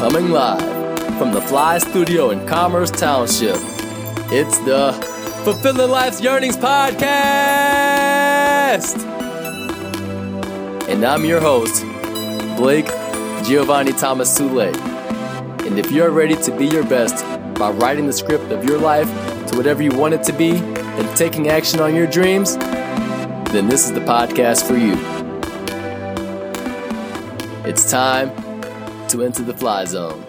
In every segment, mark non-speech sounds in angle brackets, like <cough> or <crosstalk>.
Coming live from the Fly Studio in Commerce Township, it's the Fulfilling Life's Yearnings Podcast! And I'm your host, Blake Giovanni Thomas Sule. And if you're ready to be your best by writing the script of your life to whatever you want it to be and taking action on your dreams, then this is the podcast for you. It's time to enter the fly zone.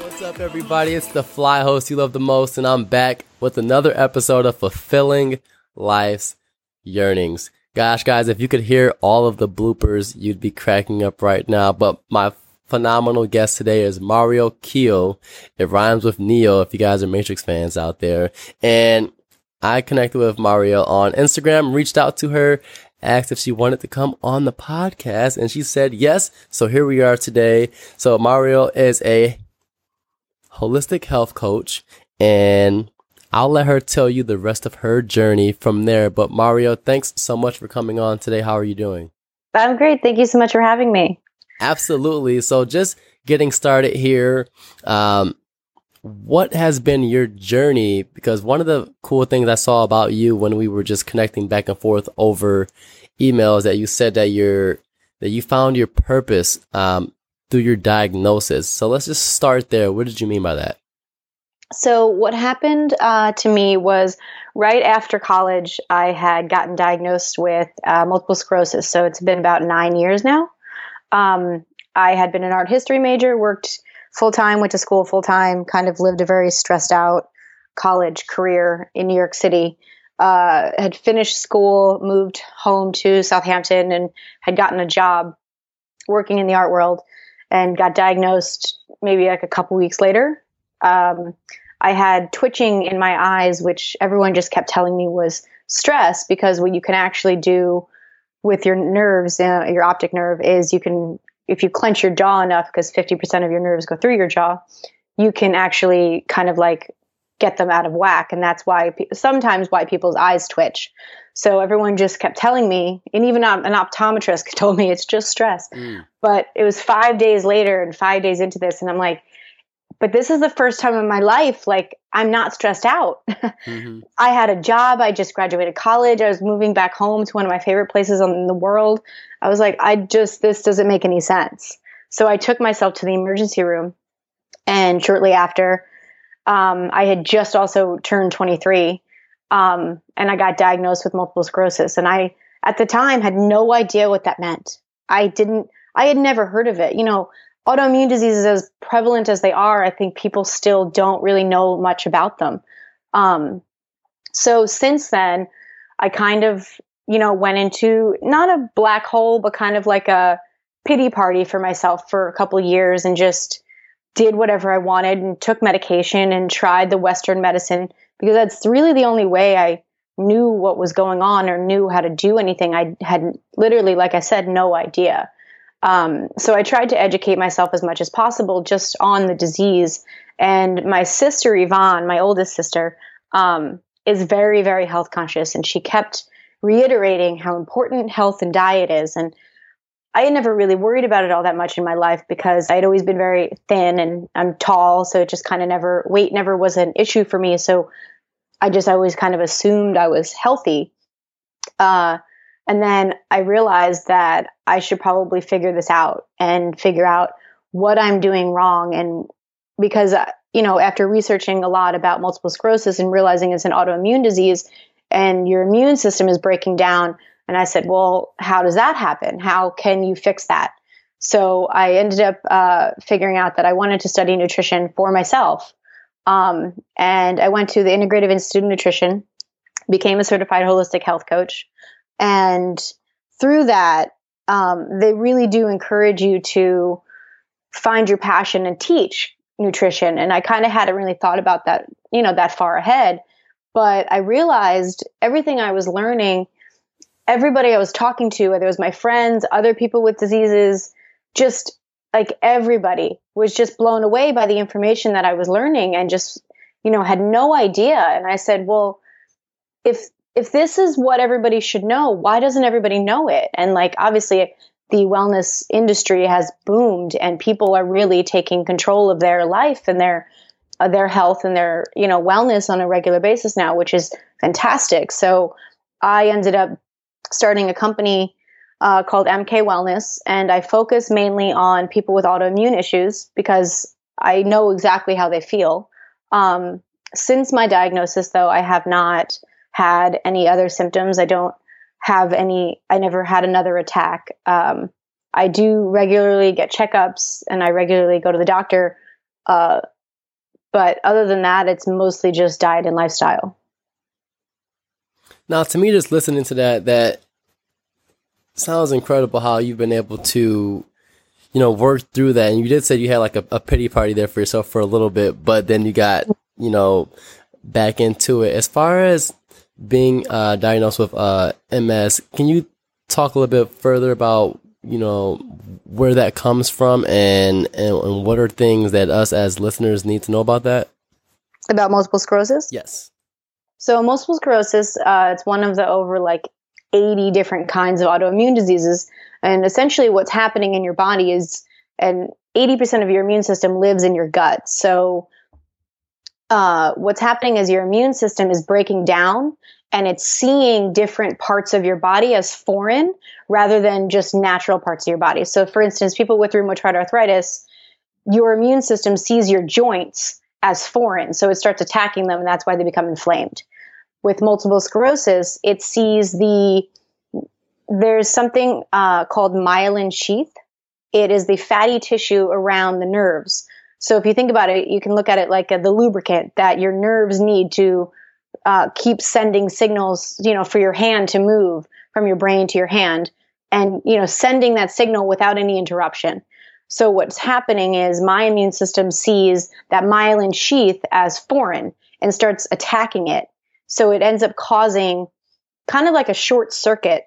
What's up, everybody? It's the fly host you love the most, and I'm back with another episode of Fulfilling Life's Yearnings. Gosh, guys, if you could hear all of the bloopers, you'd be cracking up right now. But my phenomenal guest today is Mario Keo. It rhymes with Neo if you guys are Matrix fans out there. And I connected with Mario on Instagram, reached out to her, asked if she wanted to come on the podcast, and she said yes. So here we are today. So Mario is a holistic health coach and I'll let her tell you the rest of her journey from there. But Mario, thanks so much for coming on today. How are you doing? I'm great. Thank you so much for having me. Absolutely. So just getting started here. Um, what has been your journey? Because one of the cool things I saw about you when we were just connecting back and forth over emails that you said that you're that you found your purpose um, through your diagnosis. So let's just start there. What did you mean by that? So, what happened uh, to me was right after college, I had gotten diagnosed with uh, multiple sclerosis. So, it's been about nine years now. Um, I had been an art history major, worked full time, went to school full time, kind of lived a very stressed out college career in New York City. Uh, had finished school, moved home to Southampton, and had gotten a job working in the art world and got diagnosed maybe like a couple weeks later um, I had twitching in my eyes, which everyone just kept telling me was stress because what you can actually do with your nerves, uh, your optic nerve, is you can, if you clench your jaw enough, because 50% of your nerves go through your jaw, you can actually kind of like get them out of whack. And that's why sometimes why people's eyes twitch. So everyone just kept telling me, and even an optometrist <laughs> told me it's just stress. Mm. But it was five days later and five days into this, and I'm like, but this is the first time in my life like i'm not stressed out. <laughs> Mm-hmm. i had a job. I just graduated college. I was moving back home to one of my favorite places in the world. I was like i just this doesn't make any sense. So i took myself to the emergency room and shortly after um, i had just also turned 23 um, and i got diagnosed with multiple sclerosis. And i at the time had no idea what that meant. I didn't i had never heard of it. You know autoimmune diseases, as prevalent as they are, I think people still don't really know much about them. Um, so since then, I kind of, you know, went into not a black hole, but kind of like a pity party for myself for a couple years and just did whatever I wanted and took medication and tried the Western medicine because that's really the only way I knew what was going on or knew how to do anything. I had literally, like I said, no idea. Um, so I tried to educate myself as much as possible just on the disease. And my sister, Yvonne, my oldest sister, um, is very, very health conscious. And she kept reiterating how important health and diet is. And I had never really worried about it all that much in my life because I'd always been very thin and I'm tall. So it just kind of never, weight never was an issue for me. So I just always kind of assumed I was healthy. Uh, and then I realized that I should probably figure this out and figure out what I'm doing wrong. And because, uh, you know, after researching a lot about multiple sclerosis and realizing it's an autoimmune disease and your immune system is breaking down, and I said, well, how does that happen? How can you fix that? So I ended up uh, figuring out that I wanted to study nutrition for myself. Um, and I went to the Integrative Institute of Nutrition, became a certified holistic health coach. And through that, um, they really do encourage you to find your passion and teach nutrition. And I kind of hadn't really thought about that, you know, that far ahead. But I realized everything I was learning, everybody I was talking to, whether it was my friends, other people with diseases, just like everybody was just blown away by the information that I was learning and just, you know, had no idea. And I said, well, if if this is what everybody should know, why doesn't everybody know it? And like obviously the wellness industry has boomed and people are really taking control of their life and their uh, their health and their, you know, wellness on a regular basis now, which is fantastic. So I ended up starting a company uh, called MK Wellness, and I focus mainly on people with autoimmune issues because I know exactly how they feel. Um, since my diagnosis, though, I have not had any other symptoms. I don't have any, I never had another attack. Um, I do regularly get checkups and I regularly go to the doctor. Uh, but other than that, it's mostly just diet and lifestyle. Now, to me, just listening to that, that sounds incredible how you've been able to, you know, work through that. And you did say you had like a, a pity party there for yourself for a little bit, but then you got, you know, back into it. As far as being uh, diagnosed with uh, MS, can you talk a little bit further about, you know, where that comes from and, and, and what are things that us as listeners need to know about that? About multiple sclerosis? Yes. So multiple sclerosis, uh, it's one of the over like 80 different kinds of autoimmune diseases. And essentially what's happening in your body is, and 80% of your immune system lives in your gut. So uh, what's happening is your immune system is breaking down and it's seeing different parts of your body as foreign rather than just natural parts of your body. So, for instance, people with rheumatoid arthritis, your immune system sees your joints as foreign. So it starts attacking them, and that's why they become inflamed with multiple sclerosis, it sees the there's something uh, called myelin sheath. It is the fatty tissue around the nerves. So if you think about it, you can look at it like a, the lubricant that your nerves need to uh, keep sending signals, you know, for your hand to move from your brain to your hand, and you know, sending that signal without any interruption. So what's happening is my immune system sees that myelin sheath as foreign and starts attacking it so it ends up causing kind of like a short circuit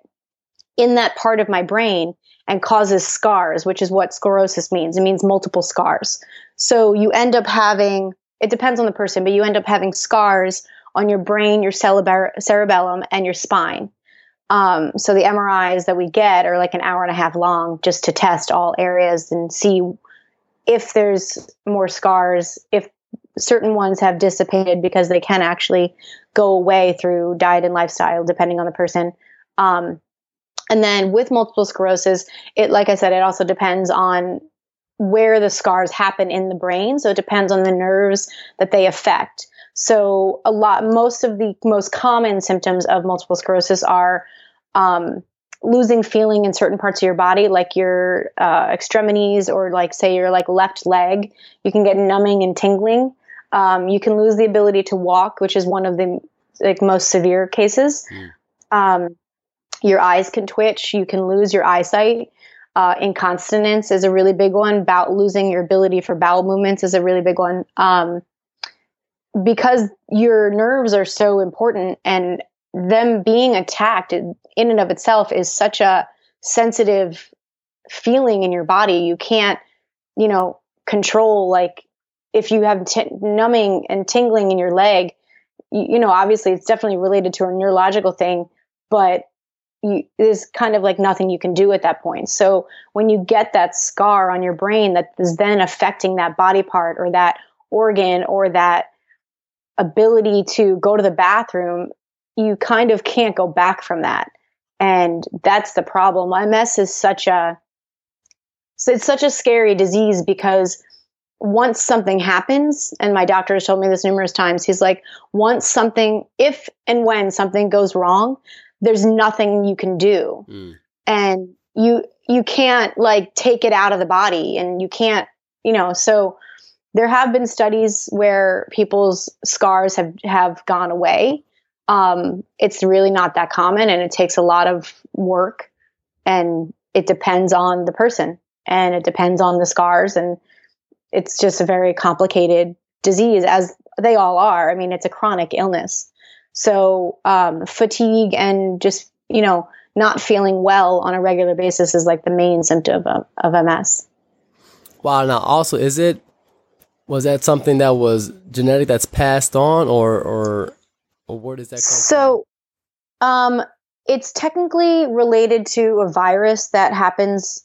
in that part of my brain and causes scars, which is what sclerosis means. It means multiple scars. So you end up having, it depends on the person, but you end up having scars on your brain, your cerebellum, and your spine. Um, so the MRIs that we get are like an hour and a half long just to test all areas and see if there's more scars, if certain ones have dissipated because they can actually go away through diet and lifestyle, depending on the person. Um, and then with multiple sclerosis, it, like I said, it also depends on where the scars happen in the brain. So it depends on the nerves that they affect. So a lot, most of the most common symptoms of multiple sclerosis are um, losing feeling in certain parts of your body, like your uh, extremities, or like say your like left leg. You can get numbing and tingling. Um, you can lose the ability to walk, which is one of the like most severe cases. Mm. Um, your eyes can twitch. You can lose your eyesight. Uh, incontinence is a really big one. About losing your ability for bowel movements is a really big one. Um, because your nerves are so important, and them being attacked in and of itself is such a sensitive feeling in your body. You can't, you know, control like if you have t- numbing and tingling in your leg, you, you, know, obviously it's definitely related to a neurological thing, but you, there's kind of like nothing you can do at that point. So when you get that scar on your brain that is then affecting that body part or that organ or that ability to go to the bathroom, you kind of can't go back from that. And that's the problem. MS is such a, it's such a scary disease because once something happens, and my doctor has told me this numerous times, he's like, once something, if and when something goes wrong, there's nothing you can do. Mm. And you, you can't like take it out of the body and you can't, you know, so there have been studies where people's scars have, have gone away. Um, it's really not that common and it takes a lot of work and it depends on the person and it depends on the scars and it's just a very complicated disease, as they all are. I mean, it's a chronic illness. So um, fatigue and just you know not feeling well on a regular basis is like the main symptom of, of MS. Wow. Now, also, is it was that something that was genetic that's passed on, or or, or where does that come so, from? um, it's technically related to a virus that happens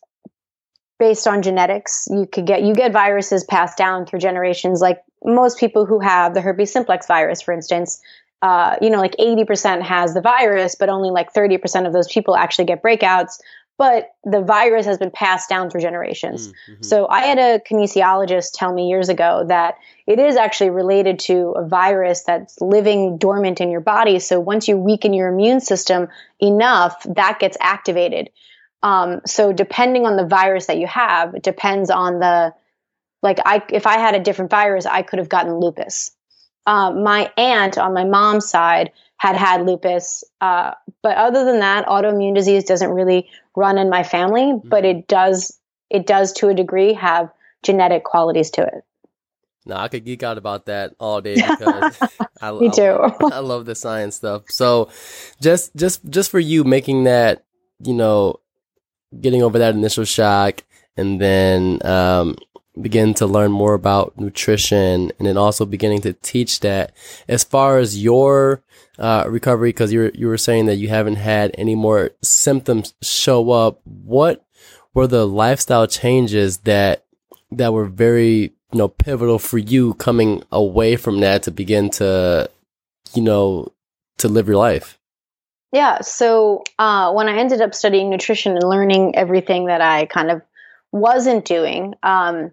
based on genetics. You could get you get viruses passed down through generations, like most people who have the herpes simplex virus, for instance. Uh, you know, like 80% has the virus, but only like 30% of those people actually get breakouts but the virus has been passed down through generations. Mm-hmm. So I had a kinesiologist tell me years ago that it is actually related to a virus that's living dormant in your body. So once you weaken your immune system enough, that gets activated. Um, so depending on the virus that you have, it depends on the like I if I had a different virus, I could have gotten lupus. Um, my aunt on my mom's side had had lupus. Uh, but other than that, autoimmune disease doesn't really run in my family, mm-hmm. but it does it does to a degree have genetic qualities to it. No, I could geek out about that all day because <laughs> I, Me too. I, <laughs> I love the science stuff. So just just just for you making that, you know, getting over that initial shock and then um, begin to learn more about nutrition and then also beginning to teach that as far as your uh, recovery because you you were saying that you haven't had any more symptoms show up. What were the lifestyle changes that that were very you know pivotal for you coming away from that to begin to you know to live your life? Yeah. So uh, when I ended up studying nutrition and learning everything that I kind of wasn't doing, um,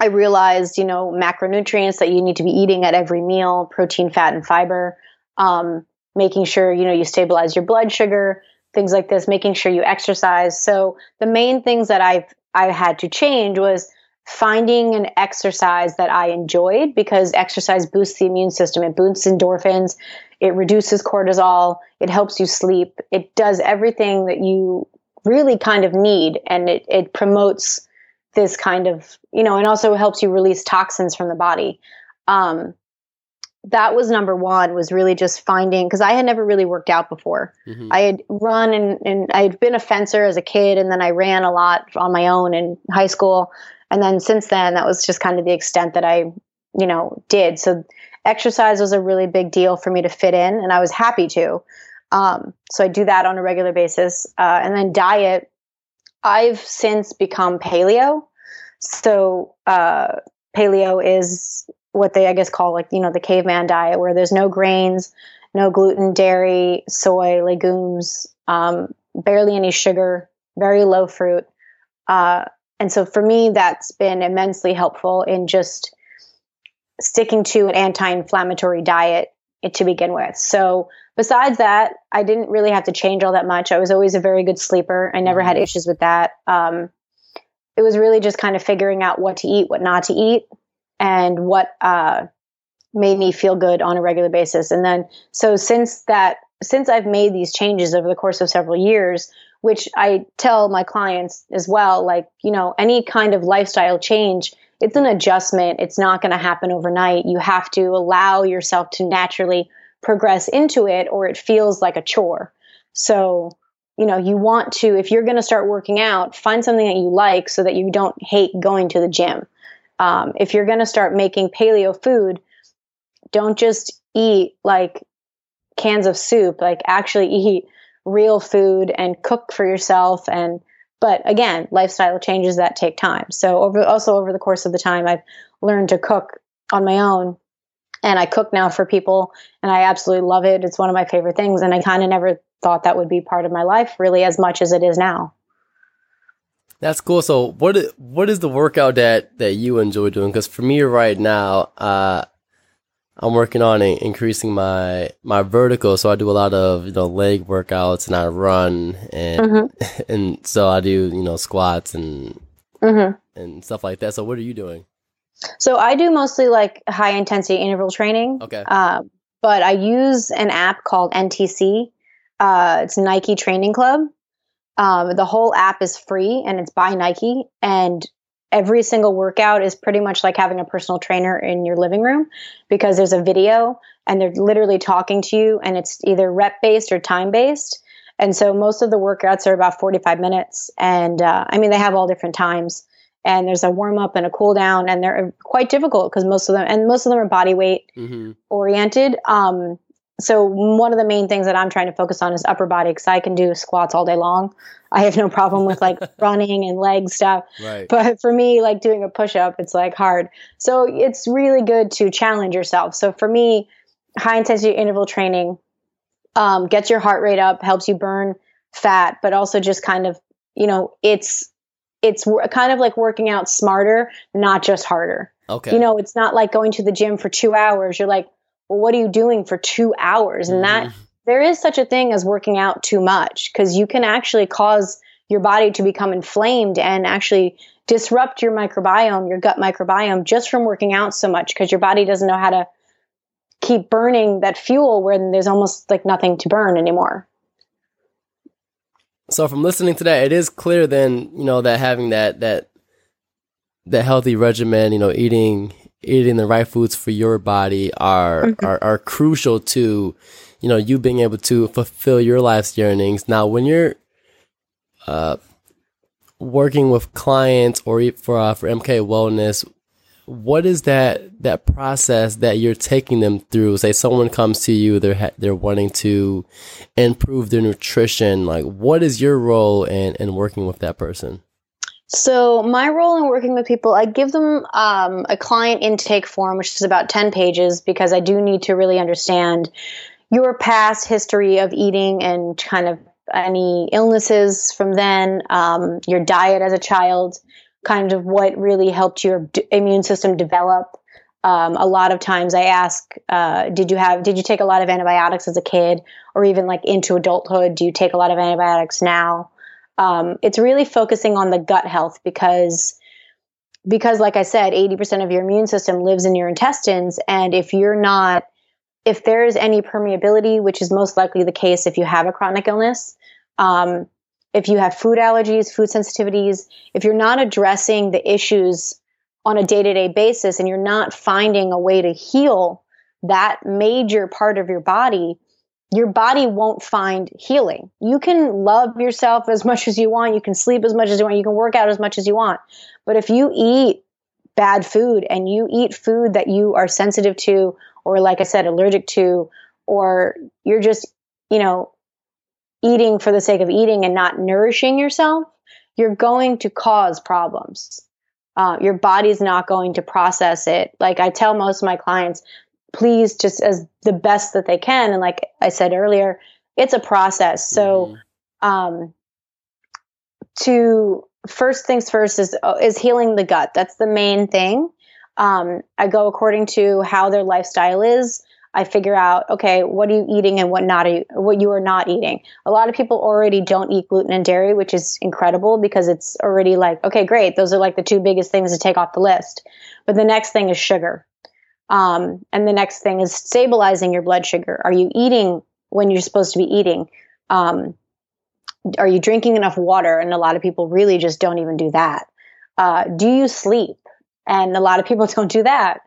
I realized, you know, macronutrients that you need to be eating at every meal, protein, fat, and fiber um, making sure you know you stabilize your blood sugar, things like this, making sure you exercise. So the main things that I've I had to change was finding an exercise that I enjoyed because exercise boosts the immune system. It boosts endorphins, it reduces cortisol, it helps you sleep, it does everything that you really kind of need, and it it promotes this kind of you know, and also helps you release toxins from the body. Um, that was number one was really just finding because i had never really worked out before. Mm-hmm. i had run and, and i had been a fencer as a kid and then i ran a lot on my own in high school. And then since then that was just kind of the extent that i you know did. So exercise was a really big deal for me to fit in and i was happy to. Um, so i do that on a regular basis. Uh, and then diet i've since become paleo. So uh, paleo is what they I guess call like you know the caveman diet, where there's no grains, no gluten, dairy, soy, legumes, um, barely any sugar, very low fruit, uh, and so for me that's been immensely helpful in just sticking to an anti-inflammatory diet to begin with. So besides that, I didn't really have to change all that much. I was always a very good sleeper. I never had mm-hmm. issues with that. Um, it was really just kind of figuring out what to eat, what not to eat, and what uh, made me feel good on a regular basis. And then, so since that, since I've made these changes over the course of several years, which I tell my clients as well, like, you know, any kind of lifestyle change, it's an adjustment. It's not going to happen overnight. You have to allow yourself to naturally progress into it, or it feels like a chore. So, you know, you want to, if you're going to start working out, find something that you like so that you don't hate going to the gym um, if you're going to start making paleo food, don't just eat like cans of soup, like actually eat real food and cook for yourself and but again lifestyle changes that take time so over also over the course of the time i've learned to cook on my own and i cook now for people and i absolutely love it it's one of my favorite things and i kind of never thought that would be part of my life really as much as it is now that's cool. So what what is the workout that, that you enjoy doing? Because for me right now, uh, I'm working on increasing my my vertical, so I do a lot of you know leg workouts and I run and mm-hmm. <laughs> and so I do you know squats and mm-hmm. and stuff like that. So what are you doing? So I do mostly like high intensity interval training. Okay. Uh, but I use an app called NTC. Uh, it's Nike Training Club, um, the whole app is free and it's by Nike, and every single workout is pretty much like having a personal trainer in your living room because there's a video and they're literally talking to you, and it's either rep based or time based. And so most of the workouts are about 45 minutes, and uh, I mean they have all different times. and there's a warm up and a cool down and they're quite difficult because most of them and most of them are body weight mm-hmm. oriented um, so one of the main things that i'm trying to focus on is upper body because i can do squats all day long i have no problem with like <laughs> running and leg stuff right. but for me like doing a push-up it's like hard so it's really good to challenge yourself so for me high intensity interval training um, gets your heart rate up helps you burn fat but also just kind of you know it's it's kind of like working out smarter, not just harder. Okay. You know, it's not like going to the gym for two hours. You're like, well, what are you doing for two hours? And that mm-hmm. there is such a thing as working out too much because you can actually cause your body to become inflamed and actually disrupt your microbiome, your gut microbiome, just from working out so much because your body doesn't know how to keep burning that fuel where there's almost like nothing to burn anymore. So from listening to that, it is clear then, you know, that having that that that healthy regimen, you know, eating eating the right foods for your body are mm-hmm. are, are crucial to, you know, you being able to fulfill your life's yearnings. Now, when you're uh working with clients or for uh, for MK Wellness, what is that that process that you're taking them through say someone comes to you they're ha- they're wanting to improve their nutrition like what is your role in in working with that person so my role in working with people i give them um, a client intake form which is about 10 pages because i do need to really understand your past history of eating and kind of any illnesses from then um, your diet as a child kind of what really helped your d- immune system develop. Um, a lot of times I ask, uh, did you have, did you take a lot of antibiotics as a kid or even like into adulthood? Do you take a lot of antibiotics now? Um, it's really focusing on the gut health because, because like I said, 80% of your immune system lives in your intestines. And if you're not, if there is any permeability, which is most likely the case if you have a chronic illness, um, if you have food allergies, food sensitivities, if you're not addressing the issues on a day to day basis and you're not finding a way to heal that major part of your body, your body won't find healing. You can love yourself as much as you want, you can sleep as much as you want, you can work out as much as you want. But if you eat bad food and you eat food that you are sensitive to, or like I said, allergic to, or you're just, you know, eating for the sake of eating and not nourishing yourself, you're going to cause problems. Uh, your body's not going to process it. Like I tell most of my clients, please just as the best that they can. And like I said earlier, it's a process. So, mm-hmm. um, to first things first is uh, is healing the gut. That's the main thing. Um, I go according to how their lifestyle is. I figure out, okay, what are you eating and what not are you, what you are not eating. A lot of people already don't eat gluten and dairy, which is incredible because it's already like, okay, great. Those are like the two biggest things to take off the list. But the next thing is sugar. Um, and the next thing is stabilizing your blood sugar. Are you eating when you're supposed to be eating? Um, are you drinking enough water? And a lot of people really just don't even do that. Uh, do you sleep? And a lot of people <laughs> don't do that.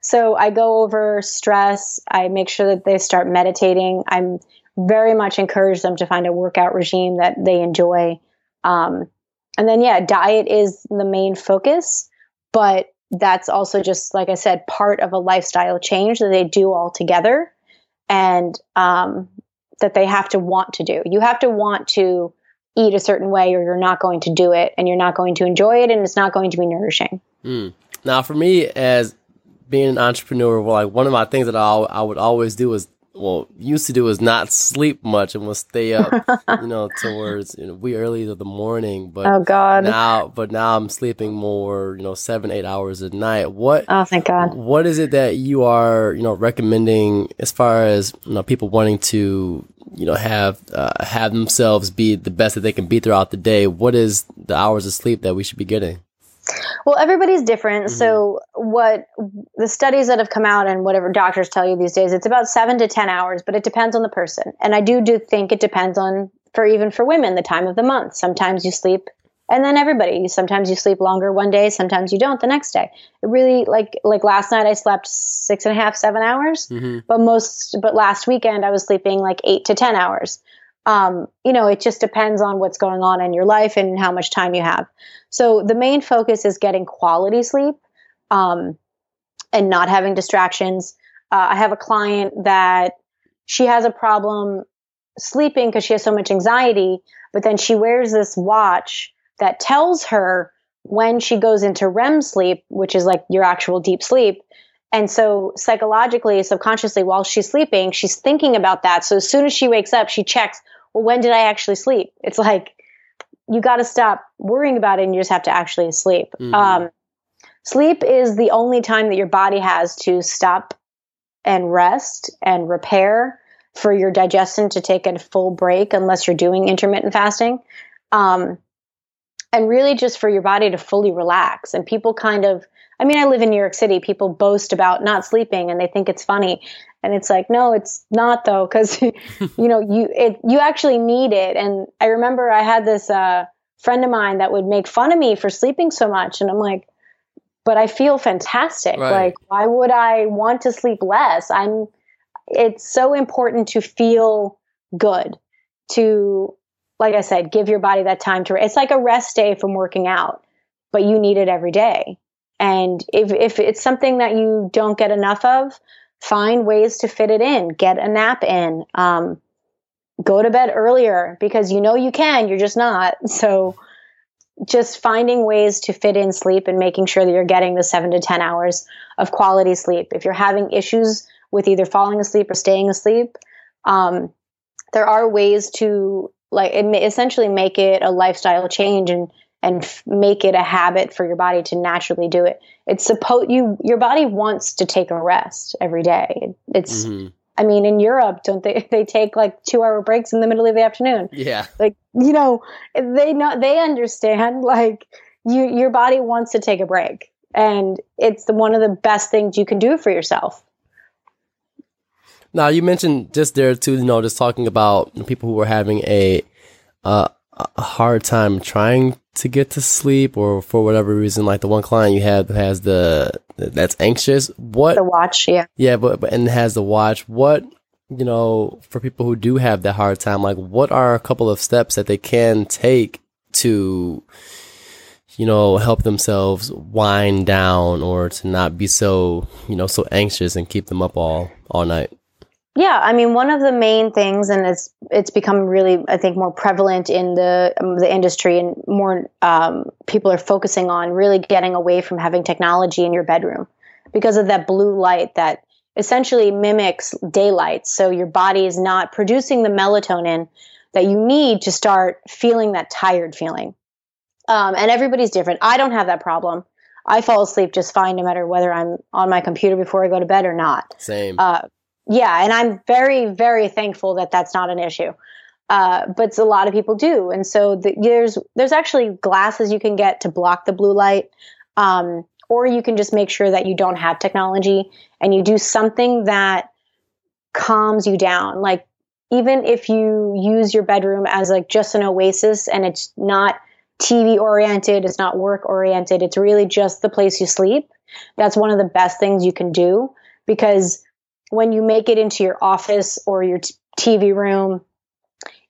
So I go over stress. I make sure that they start meditating. I'm very much encourage them to find a workout regime that they enjoy. Um, and then, yeah, diet is the main focus, but that's also just, like I said, part of a lifestyle change that they do all together and um, that they have to want to do. You have to want to eat a certain way or you're not going to do it and you're not going to enjoy it and it's not going to be nourishing. Mm. Now, for me, as being an entrepreneur, like one of my things that I, I would always do is well used to do is not sleep much and will stay up <laughs> you know towards you know wee early of the morning but oh god. now but now i'm sleeping more you know seven eight hours a night. What oh thank god. what is it that you are you know recommending as far as you know people wanting to you know have uh, have themselves be the best that they can be throughout the day? What is the hours of sleep that we should be getting well, everybody's different. Mm-hmm. So, what the studies that have come out and whatever doctors tell you these days, it's about seven to 10 hours, but it depends on the person. And I do, do think it depends on, for even for women, the time of the month. Sometimes you sleep and then everybody sometimes you sleep longer one day sometimes you don't the next day it really like like last night i slept six and a half seven hours mm-hmm. but most but last weekend i was sleeping like eight to ten hours Um, you know, it just depends on what's going on in your life and how much time you have. So the main focus is getting quality sleep um, and not having distractions. Uh, I have a client that she has a problem sleeping because she has so much anxiety, but then she wears this watch that tells her when she goes into REM sleep, which is like your actual deep sleep. And so psychologically, subconsciously, while she's sleeping, she's thinking about that. So as soon as she wakes up, she checks, well, when did I actually sleep? It's like, you got to stop worrying about it and you just have to actually sleep. Mm-hmm. Um, sleep is the only time that your body has to stop and rest and repair for your digestion to take a full break unless you're doing intermittent fasting. Um, and really just for your body to fully relax. And people kind of, I mean, I live in New York City. People boast about not sleeping and they think it's funny. And it's like, no, it's not though, because <laughs> you know, you it you actually need it. And I remember I had this uh, friend of mine that would make fun of me for sleeping so much, and I'm like, but I feel fantastic. Right. Like, why would I want to sleep less? I'm. It's so important to feel good, to like I said, give your body that time to. It's like a rest day from working out, but you need it every day. And if if it's something that you don't get enough of, find ways to fit it in. Get a nap in. Um, go to bed earlier because you know you can. You're just not. <laughs> So just finding ways to fit in sleep and making sure that you're getting the seven to 10 hours of quality sleep. If you're having issues with either falling asleep or staying asleep, um, there are ways to like essentially make it a lifestyle change and and f- make it a habit for your body to naturally do it. It's supposed you your body wants to take a rest every day. It's mm-hmm. I mean in Europe don't they <laughs> they take like 2 hour breaks in the middle of the afternoon. Yeah. Like you know they know they understand <laughs> like you your body wants to take a break and it's the, one of the best things you can do for yourself. Now you mentioned just there too, you know, just talking about people who are having a uh, a hard time trying to get to sleep, or for whatever reason, like the one client you had that has the that's anxious. What the watch? Yeah, yeah, but, but and has the watch. What you know, for people who do have that hard time, like what are a couple of steps that they can take to you know, help themselves wind down or to not be so, you know, so anxious and keep them up all all night. Yeah, I mean, one of the main things, and it's it's become really, I think, more prevalent in the um, the industry, and more um, people are focusing on really getting away from having technology in your bedroom because of that blue light that essentially mimics daylight. So your body is not producing the melatonin that you need to start feeling that tired feeling. Um, and everybody's different. I don't have that problem. I fall asleep just fine, no matter whether I'm on my computer before I go to bed or not. Same. Uh, yeah, and I'm very, very thankful that that's not an issue. Uh, but a lot of people do, and so the, there's there's actually glasses you can get to block the blue light, um, or you can just make sure that you don't have technology and you do something that calms you down. Like even if you use your bedroom as like just an oasis and it's not TV oriented, it's not work oriented, it's really just the place you sleep. That's one of the best things you can do because when you make it into your office or your t- TV room,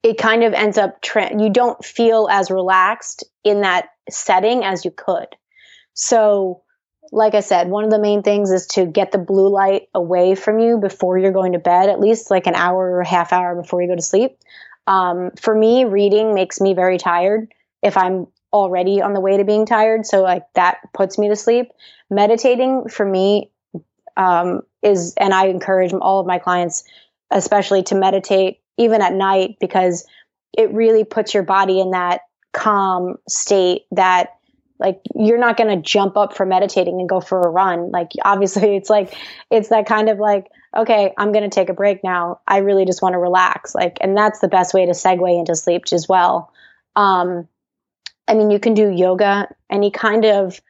it kind of ends up, tra- you don't feel as relaxed in that setting as you could. So, like I said, one of the main things is to get the blue light away from you before you're going to bed, at least like an hour or a half hour before you go to sleep. Um, for me, reading makes me very tired if I'm already on the way to being tired. So, like, that puts me to sleep. Meditating for me um, is, and I encourage all of my clients, especially to meditate even at night because it really puts your body in that calm state that like you're not going to jump up for meditating and go for a run. Like obviously it's like it's that kind of like okay i'm going to take a break now. I really just want to relax. Like and that's the best way to segue into sleep as well. Um i mean you can do yoga any kind of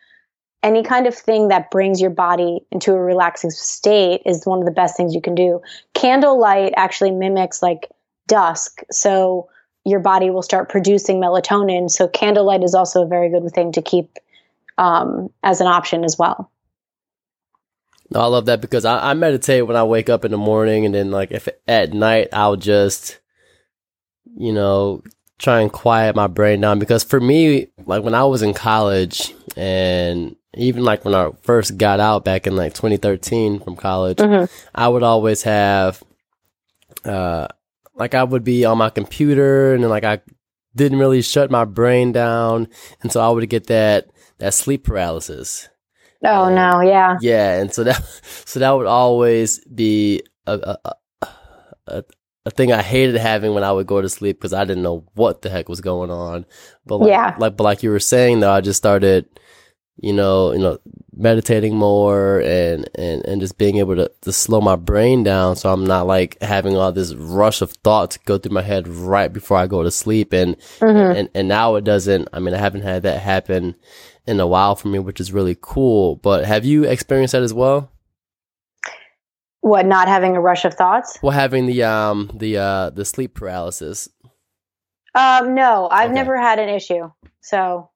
any kind of thing that brings your body into a relaxing state is one of the best things you can do. Candlelight actually mimics like dusk. So your body will start producing melatonin. So candlelight is also a very good thing to keep um, as an option as well. No, I love that because I, I meditate when I wake up in the morning, and then like if at night I'll just you know, try and quiet my brain down because for me, like when I was in college and even like when I first got out back in like 2013 from college, mm-hmm. I would always have, uh, like I would be on my computer and then like I didn't really shut my brain down. And so I would get that, that sleep paralysis. Oh no. Yeah. Yeah. And so that, <laughs> so that would always be a, a, a, a thing I hated having when I would go to sleep because I didn't know what the heck was going on. But like, yeah. like, but like you were saying though, I just started, you know, you know, meditating more and, and, and just being able to, to slow my brain down. So I'm not like having all this rush of thoughts go through my head right before I go to sleep. And, mm-hmm. and, and now it doesn't, I mean, I haven't had that happen in a while for me, which is really cool. But have you experienced that as well? What, not having a rush of thoughts? Well, having the, um, the, uh, the sleep paralysis. Um, no, I've okay. never had an issue. So,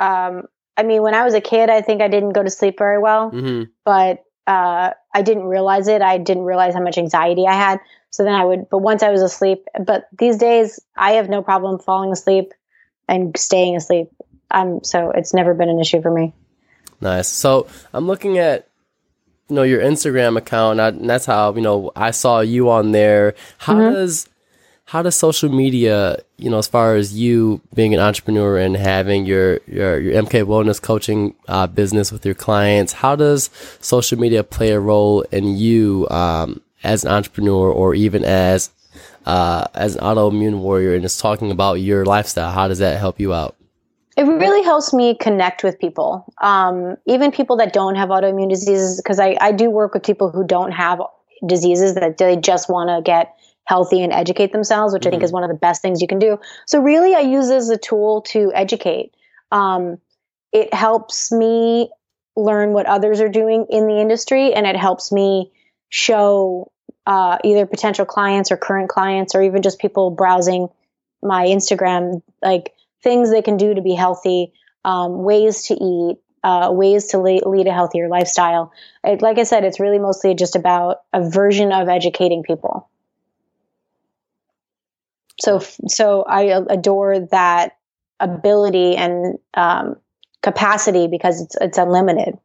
um, I mean, when I was a kid, I think I didn't go to sleep very well, mm-hmm. but uh, I didn't realize it. I didn't realize how much anxiety I had. So then I would, but once I was asleep, but these days I have no problem falling asleep and staying asleep. I'm so it's never been an issue for me. Nice. So I'm looking at you know your Instagram account, and that's how you know I saw you on there. How mm-hmm. does how does social media, you know, as far as you being an entrepreneur and having your your, your MK Wellness coaching uh, business with your clients, how does social media play a role in you um, as an entrepreneur or even as uh, as an autoimmune warrior and just talking about your lifestyle? How does that help you out? It really helps me connect with people, um, even people that don't have autoimmune diseases, because I, I do work with people who don't have diseases that they just want to get healthy and educate themselves, which mm-hmm. I think mm-hmm. is one of the best things you can do. So really, I use as a tool to educate. Um, it helps me learn what others are doing in the industry, and it helps me show uh, either potential clients or current clients, or even just people browsing my Instagram, like things they can do to be healthy, um, ways to eat, uh, ways to lead, lead, a healthier lifestyle. It, like I said, it's really mostly just about a version of educating people. So, so I adore that ability and um, capacity because it's it's unlimited.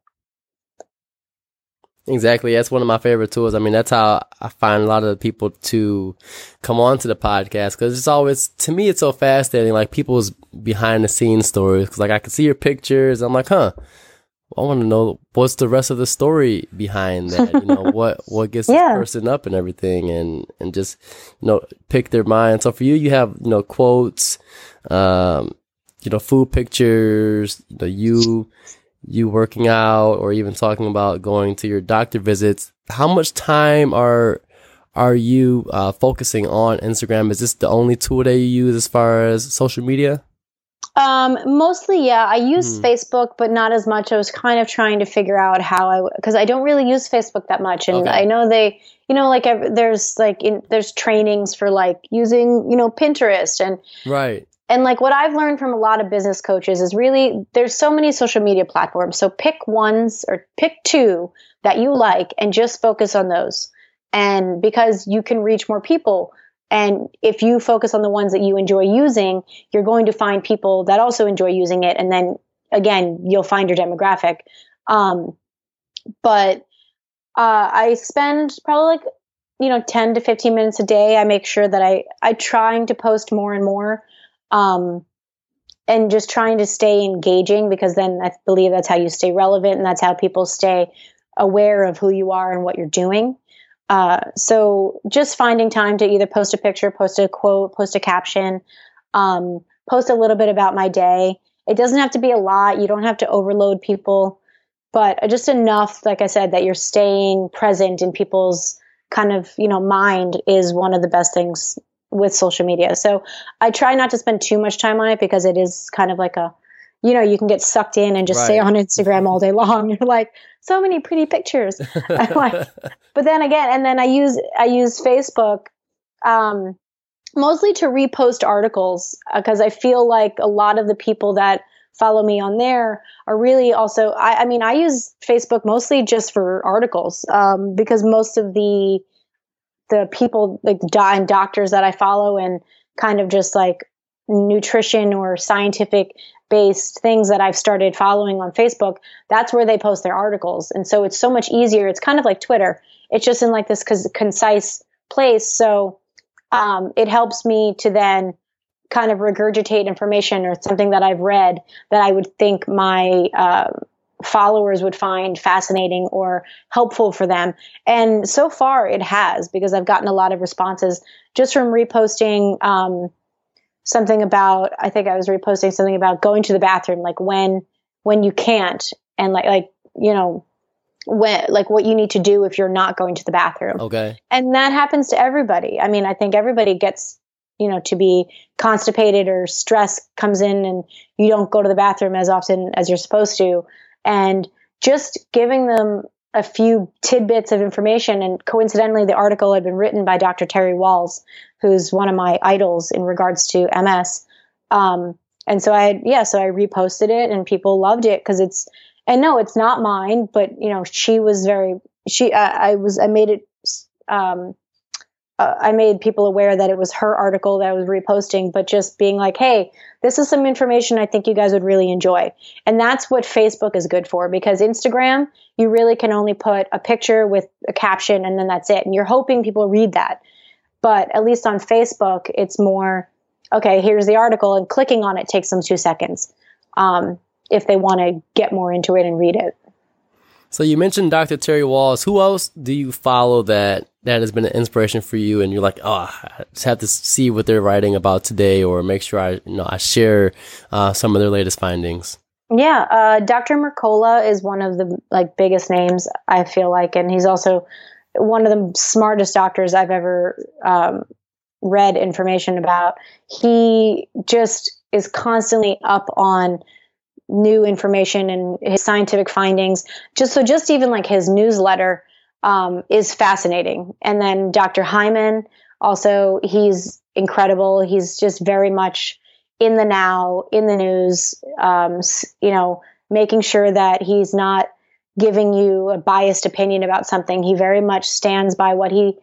Exactly. That's one of my favorite tools. I mean, that's how I find a lot of the people to come on to the podcast because it's always, to me, it's so fascinating. Like people's behind the scenes stories. Cause like I can see your pictures. I'm like, huh, I want to know what's the rest of the story behind that. You know, <laughs> what what gets yeah. this person up and everything, and and just you know pick their mind. So for you, you have you know quotes, um, you know, food pictures, you know, you you working out, or even talking about going to your doctor visits. How much time are are you uh, focusing on Instagram? Is this the only tool that you use as far as social media? Um, mostly, yeah. I use mm. Facebook, but not as much. I was kind of trying to figure out how I, because I don't really use Facebook that much, and okay. I know they, you know, like I, there's like in, there's trainings for like using, you know, Pinterest and right. And like what I've learned from a lot of business coaches is really there's so many social media platforms. So pick ones or pick two that you like and just focus on those. And because you can reach more people, and if you focus on the ones that you enjoy using, you're going to find people that also enjoy using it. And then again, you'll find your demographic. Um, but uh, I spend probably like, you know, 10 to 15 minutes a day. I make sure that I, I trying to post more and more. Um, and just trying to stay engaging because then I believe that's how you stay relevant and that's how people stay aware of who you are and what you're doing. Uh, so just finding time to either post a picture, post a quote, post a caption, um, post a little bit about my day. It doesn't have to be a lot. You don't have to overload people, but just enough, like I said, that you're staying present in people's kind of, you know, mind is one of the best things with social media. So I try not to spend too much time on it because it is kind of like a you know, you can get sucked in and just right. stay on Instagram all day long. <laughs> You're like, so many pretty pictures. <laughs> like, <laughs> but then again, and then I use I use Facebook um, mostly to repost articles because uh, I feel like a lot of the people that follow me on there are really also. I, I mean, I use Facebook mostly just for articles um, because most of the the people like and doctors that I follow and kind of just like nutrition or scientific based things that I've started following on Facebook, that's where they post their articles. And so it's so much easier. It's kind of like Twitter. It's just in like this concise place. So um, it helps me to then kind of regurgitate information or something that I've read that I would think my uh, followers would find fascinating or helpful for them. And so far it has because I've gotten a lot of responses just from reposting um, something about I think I was reposting something about going to the bathroom like when when you can't and like like you know when like what you need to do if you're not going to the bathroom. Okay. And that happens to everybody. I mean, I think everybody gets you know to be constipated or stress comes in and you don't go to the bathroom as often as you're supposed to and just giving them a few tidbits of information. And coincidentally, the article had been written by Dr. Terry Wahls, who's one of my idols in regards to MS. Um, and so I, had yeah, so I reposted it and people loved it because it's, and no, it's not mine, but you know, she was very, she, uh, I was, I made it, um, uh, I made people aware that it was her article that I was reposting, but just being like, hey, this is some information I think you guys would really enjoy. And that's what Facebook is good for because Instagram, you really can only put a picture with a caption and then that's it. And you're hoping people read that. But at least on Facebook, it's more, okay, here's the article, and clicking on it takes them two seconds um, if they want to get more into it and read it. So you mentioned Dr. Terry Wahls. Who else do you follow that that has been an inspiration for you? And you're like, oh, I just have to see what they're writing about today, or make sure I, you know, I share uh, some of their latest findings. Yeah, uh, Dr. Mercola is one of the like biggest names I feel like, and he's also one of the smartest doctors I've ever um, read information about. He just is constantly up on new information and his scientific findings. Just so, just even like his newsletter um, is fascinating. And then Dr. Hyman, also, he's incredible. He's just very much in the now, in the news. Um, you know, making sure that he's not giving you a biased opinion about something. He very much stands by what he,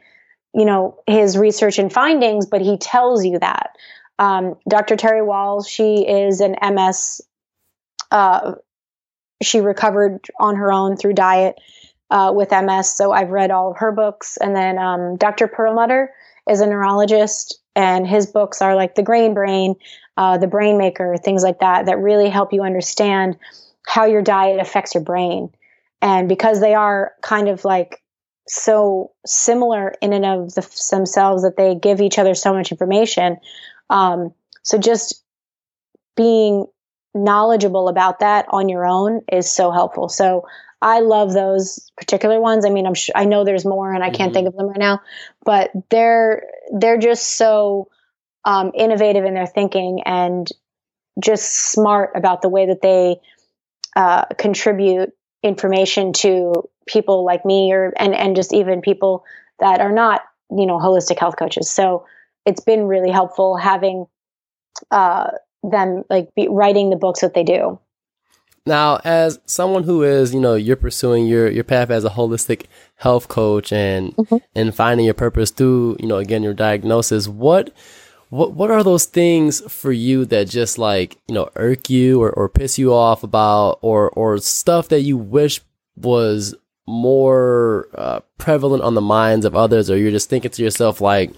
you know, his research and findings, but he tells you that. Um, Dr. Terry Wahls, she is an MS uh, she recovered on her own through diet uh, with MS. So I've read all of her books. And then um, Dr. Perlmutter is a neurologist, and his books are like The Grain Brain, uh, The Brain Maker, things like that, that really help you understand how your diet affects your brain. And because they are kind of like so similar in and of the, themselves that they give each other so much information. Um, so just being knowledgeable about that on your own is so helpful. So I love those particular ones. I mean, I'm sure I know there's more and I can't mm-hmm. think of them right now, but they're they're just so um, innovative in their thinking and just smart about the way that they uh, contribute information to people like me or and and just even people that are not you know holistic health coaches. So it's been really helpful having uh, them like be writing the books that they do. Now, as someone who is, you know, you're pursuing your your path as a holistic health coach and mm-hmm. and finding your purpose through, you know, again your diagnosis, what what what are those things for you that just like, you know, irk you or, or piss you off about or or stuff that you wish was more uh, prevalent on the minds of others or you're just thinking to yourself like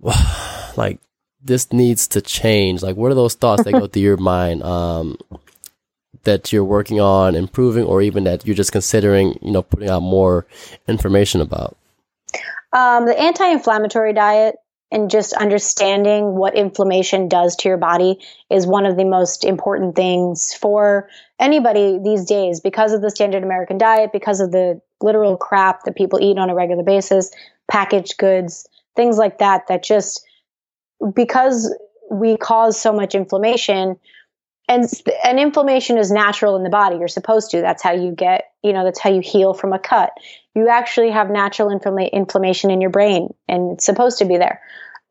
<sighs> like this needs to change? Like, what are those thoughts that go through your mind um, that you're working on improving, or even that you're just considering, you know, putting out more information about? Um, the anti-inflammatory diet and just understanding what inflammation does to your body is one of the most important things for anybody these days because of the standard American diet, because of the literal crap that people eat on a regular basis, packaged goods, things like that, that just because we cause so much inflammation and and inflammation is natural in the body. You're supposed to. That's how you get you know that's how you heal from a cut. You actually have natural inflama- inflammation in your brain and it's supposed to be there.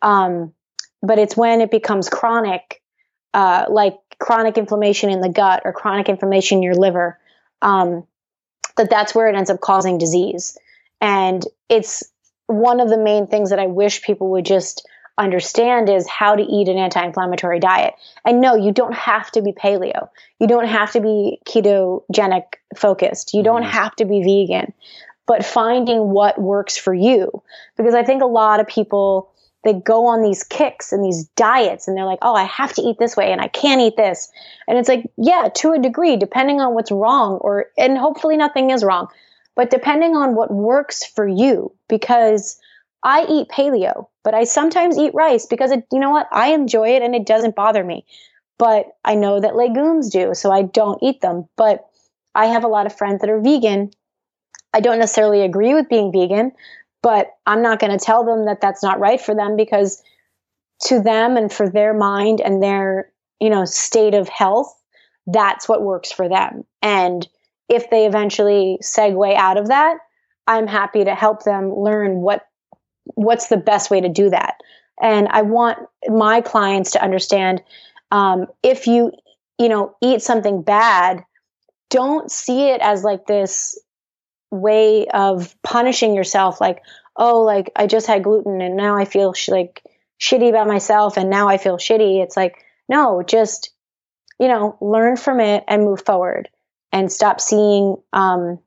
Um, but it's when it becomes chronic uh, like chronic inflammation in the gut or chronic inflammation in your liver um, that that's where it ends up causing disease. And it's one of the main things that i wish people would just understand is how to eat an anti-inflammatory diet. And no, you don't have to be paleo. You don't have to be ketogenic focused. You don't mm-hmm. have to be vegan. But finding what works for you because I think a lot of people they go on these kicks and these diets and they're like, "Oh, I have to eat this way and I can't eat this." And it's like, yeah, to a degree depending on what's wrong or and hopefully nothing is wrong, but depending on what works for you because I eat paleo, but I sometimes eat rice because it, you know what? I enjoy it and it doesn't bother me. But I know that legumes do, so I don't eat them. But I have a lot of friends that are vegan. I don't necessarily agree with being vegan, but I'm not going to tell them that that's not right for them because to them and for their mind and their, you know, state of health, that's what works for them. And if they eventually segue out of that, I'm happy to help them learn what what's the best way to do that? And I want my clients to understand um, if you, you know, eat something bad, don't see it as like this way of punishing yourself. Like, oh, like I just had gluten and now I feel sh- like shitty about myself and now I feel shitty. It's like, no, just, you know, learn from it and move forward and stop seeing um,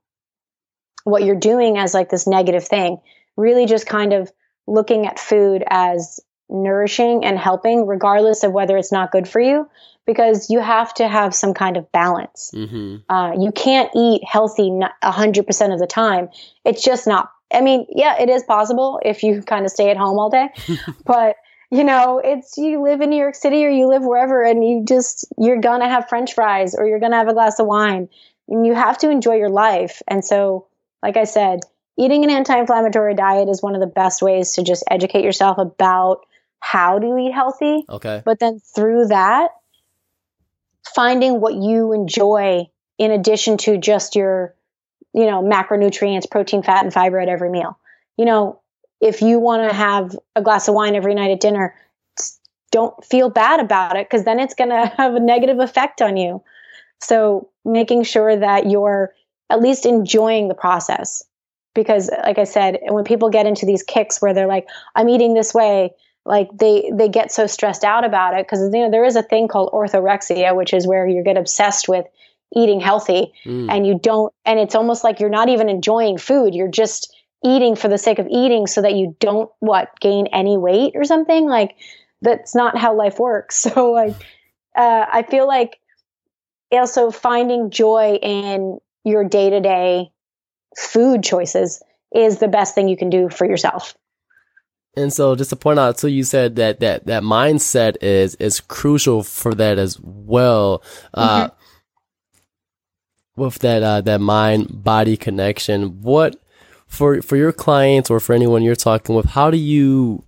what you're doing as like this negative thing really just kind of looking at food as nourishing and helping, regardless of whether it's not good for you, because you have to have some kind of balance. Mm-hmm. Uh, you can't eat healthy 100% of the time. It's just not, I mean, yeah, it is possible if you kind of stay at home all day, <laughs> but you know, it's you live in New York City or you live wherever and you just, you're gonna have french fries or you're gonna have a glass of wine and you have to enjoy your life. And so, like I said, eating an anti-inflammatory diet is one of the best ways to just educate yourself about how to eat healthy. Okay. But then through that, finding what you enjoy in addition to just your, you know, macronutrients, protein, fat, and fiber at every meal. You know, if you want to have a glass of wine every night at dinner, don't feel bad about it because then it's going <laughs> to have a negative effect on you. So making sure that you're at least enjoying the process because like i said when people get into these kicks where they're like i'm eating this way like they they get so stressed out about it because you know there is a thing called orthorexia which is where you get obsessed with eating healthy mm. and you don't and it's almost like you're not even enjoying food. You're just eating for the sake of eating so that you don't what gain any weight or something? Like that's not how life works. <laughs> So like uh, i feel like also finding joy in your day-to-day food choices is the best thing you can do for yourself. And so just to point out so you said that that that mindset is is crucial for that as well. Uh, mm-hmm. with that uh, that mind body connection, what for for your clients or for anyone you're talking with, how do you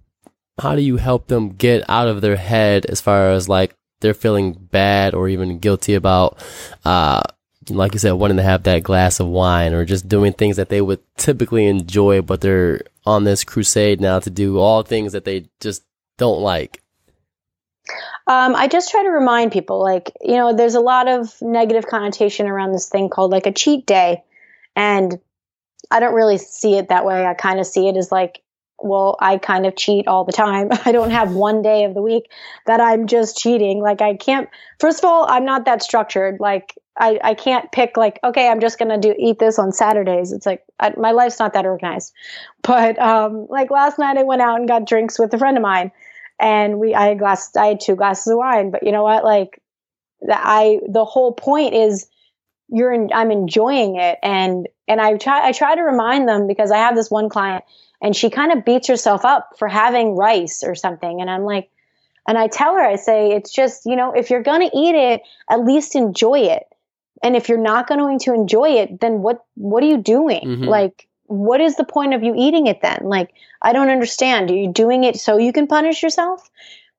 how do you help them get out of their head as far as like they're feeling bad or even guilty about uh, like you said, wanting to have that glass of wine or just doing things that they would typically enjoy, but they're on this crusade now to do all things that they just don't like? Um, I just try to remind people, like, you know, there's a lot of negative connotation around this thing called like a cheat day. And I don't really see it that way. I kind of see it as like, well, I kind of cheat all the time. <laughs> I don't have one day of the week that I'm just cheating. Like, I can't, first of all, I'm not that structured. Like, I, I can't pick like okay I'm just gonna do eat this on Saturdays. It's like I, my life's not that organized. <laughs> But um, like last night I went out and got drinks with a friend of mine, and we I had glass I had two glasses of wine. But you know what? Like the, I the whole point is you're in, I'm enjoying it, and and I try I try to remind them because I have this one client and she kind of beats herself up for having rice or something, and I'm like. And I tell her, I say, it's just, you know, if you're going to eat it, at least enjoy it and if you're not going to enjoy it then what what are you doing? Mm-hmm. like what is the point of you eating it then? Like i don't understand. Are you doing it so you can punish yourself?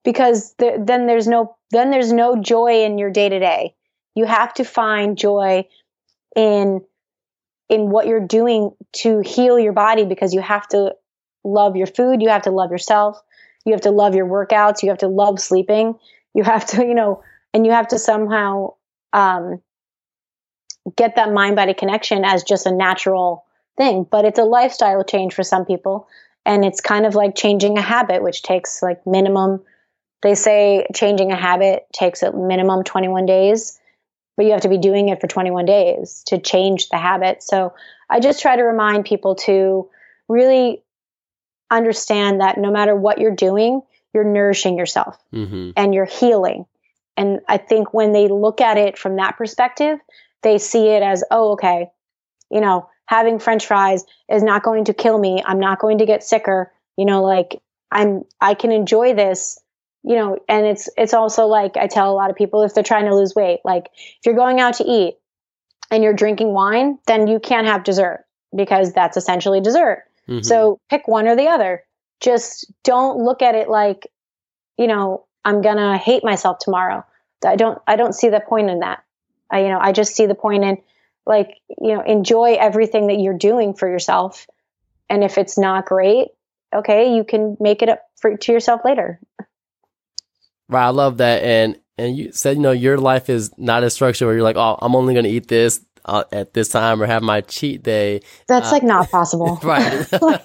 Because th- then there's no then there's no joy in your day to day you have to find joy in in what you're doing to heal your body because you have to love your food. You have to love yourself. You have to love your workouts. You have to love sleeping. You have to you know and you have to somehow um, get that mind body connection as just a natural thing. But it's a lifestyle change for some people. And it's kind of like changing a habit, which takes like minimum, they say changing a habit takes a minimum 21 days, but you have to be doing it for 21 days to change the habit. So I just try to remind people to really understand that no matter what you're doing, you're nourishing yourself mm-hmm. and you're healing. And I think when they look at it from that perspective, they see it as, oh, okay, you know, having french fries is not going to kill me. I'm not going to get sicker. You know, like I'm, I can enjoy this, you know, and it's, it's also like I tell a lot of people if they're trying to lose weight, like if you're going out to eat and you're drinking wine, then you can't have dessert because that's essentially dessert. Mm-hmm. So pick one or the other. Just don't look at it like, you know, I'm gonna hate myself tomorrow. I don't I don't see the point in that. I, you know, I just see the point in like, you know, enjoy everything that you're doing for yourself. And if it's not great, okay, you can make it up for to yourself later. Right, I love that. And and you said, you know, your life is not a structure where you're like, oh, I'm only going to eat this uh, at this time or have my cheat day. That's uh, like not possible. <laughs> right. <laughs> like,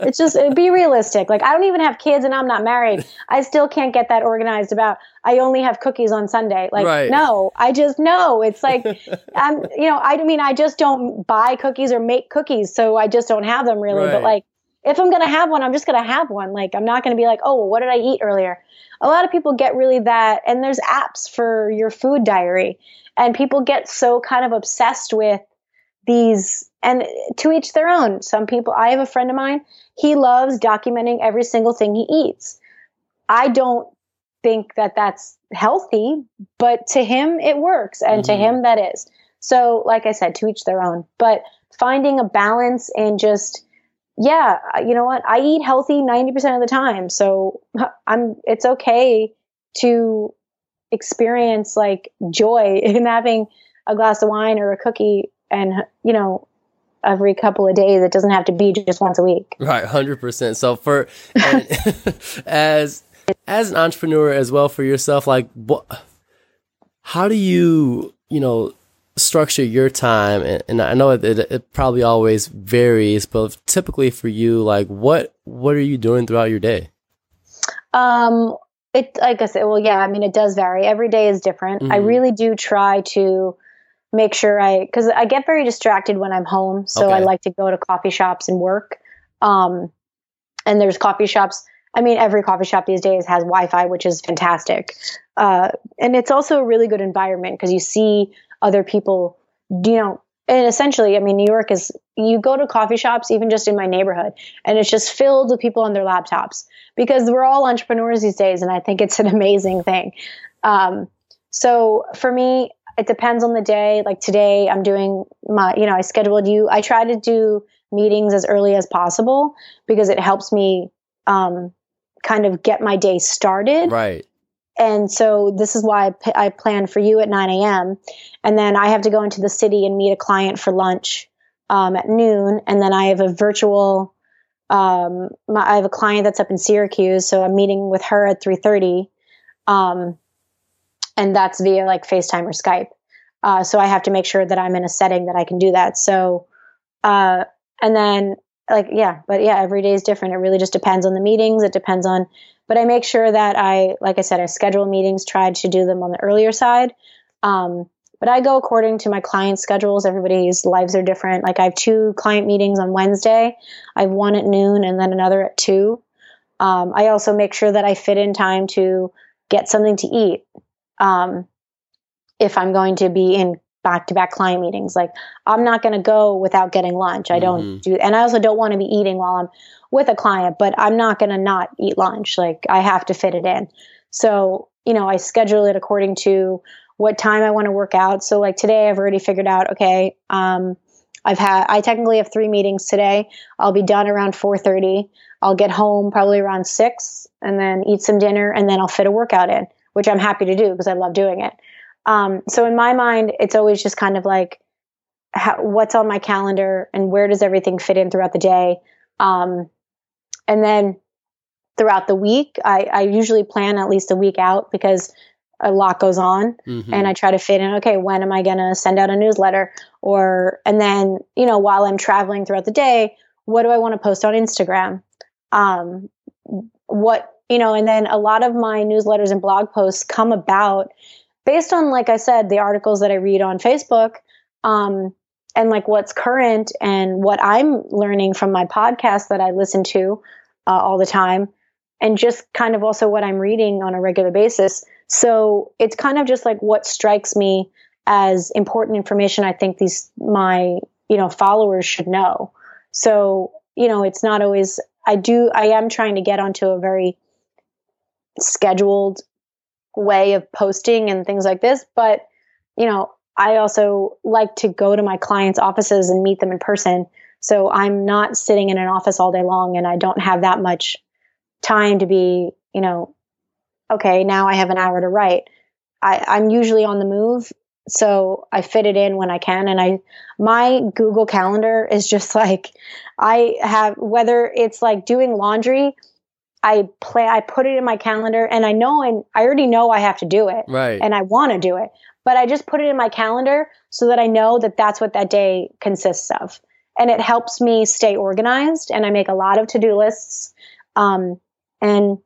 it's just be realistic. Like I don't even have kids and I'm not married. I still can't get that organized about I only have cookies on Sunday. Like right. no, I just know. It's like <laughs> I'm you know, I mean I just don't buy cookies or make cookies, so I just don't have them really. Right. But like if I'm going to have one, I'm just going to have one. Like I'm not going to be like, "Oh, well, what did I eat earlier?" A lot of people get really that and there's apps for your food diary and people get so kind of obsessed with these and to each their own. Some people i have a friend of mine he loves documenting every single thing he eats. I don't think that that's healthy but to him it works and mm-hmm. to him that is. So like i said to each their own. But finding a balance and just yeah you know what? I eat healthy 90% of the time. So <laughs> i'm it's okay to experience like joy <laughs> in having a glass of wine or a cookie and you know every couple of days it doesn't have to be just once a week. Right 100% so for <laughs> as as an entrepreneur as well for yourself like what how do you you know structure your time? And, and i know it, it, it, probably always varies but typically for you like what what are you doing throughout your day? Um it, like I said, well, yeah, I mean, it does vary. Every day is different. Mm-hmm. I really do try to make sure I, because I get very distracted when I'm home. So okay. I like to go to coffee shops and work. Um, and there's coffee shops. I mean, every coffee shop these days has Wi Fi, which is fantastic. Uh, and it's also a really good environment because you see other people, you know, and essentially, I mean, New York is, you go to coffee shops, even just in my neighborhood, and it's just filled with people on their laptops because we're all entrepreneurs these days. And I think it's an <laughs> amazing thing. Um, so for me, it depends on the day. Like today, I'm doing my, you know, I scheduled you, I try to do meetings as early as possible because it helps me um, kind of get my day started. Right. And so this is why I, p- I plan for you at 9 a.m. And then I have to go into the city and meet a client for lunch um, at noon. And then I have a virtual, um, my, I have a client that's up in Syracuse. So I'm meeting with her at 3.30. Um, and that's via like FaceTime or Skype. Uh, so I have to make sure that I'm in a setting that I can do that. So, uh, and then like, yeah, but yeah, every day is different. It really just depends on the meetings. It depends on but I make sure that I, like I said, I schedule meetings, tried to do them on the earlier side. Um, but I go according to my client schedules. Everybody's lives are different. Like I have two client meetings on Wednesday. I have one at noon and then another at two. Um, I also make sure that I fit in time to get something to eat. Um, if I'm going to be in back to back client meetings, like I'm not going to go without getting lunch. I don't mm-hmm. do, and I also don't want to be eating while I'm with a client, but I'm not going to not eat lunch. Like I have to fit it in. So, you know, I schedule it according to what time I want to work out. So like today I've already figured out, okay, um, I've had, I technically have three meetings today. I'll be done around 4.30. I'll get home probably around six and then eat some dinner and then I'll fit a workout in, which I'm happy to do because I love doing it. Um, so in my mind, it's always just kind of like, how, what's on my calendar and where does everything fit in throughout the day. Um, and then throughout the week, I, I usually plan at least a week out because a lot goes on mm-hmm. and I try to fit in, okay, when am I going to send out a newsletter? Or, and then, you know, while I'm traveling throughout the day, what do I want to post on Instagram? Um, what, you know, and then a lot of my newsletters and blog posts come about based on, like I said, the articles that I read on Facebook. Um, and like what's current and what I'm learning from my podcast that I listen to uh, all the time, and just kind of also what I'm reading on a regular basis. So it's kind of just like what strikes me as important information. I think these my you know followers should know. So you know it's not always. I do. I am trying to get onto a very scheduled way of posting and things like this, but you know I also like to go to my clients' offices and meet them in person. So I'm not sitting in an office all day long and I don't have that much time to be, you know, okay, now I have an hour to write. I, I'm usually on the move. So I fit it in when I can. And I, my Google Calendar is just <laughs> like, I have, whether it's like doing laundry, I play, I put it in my calendar and I know and I already know I have to do it. Right. And I want to do it but I just put it in my calendar so that I know that that's what that day consists of. And it helps me stay organized. And I make a lot of to do lists. Um, and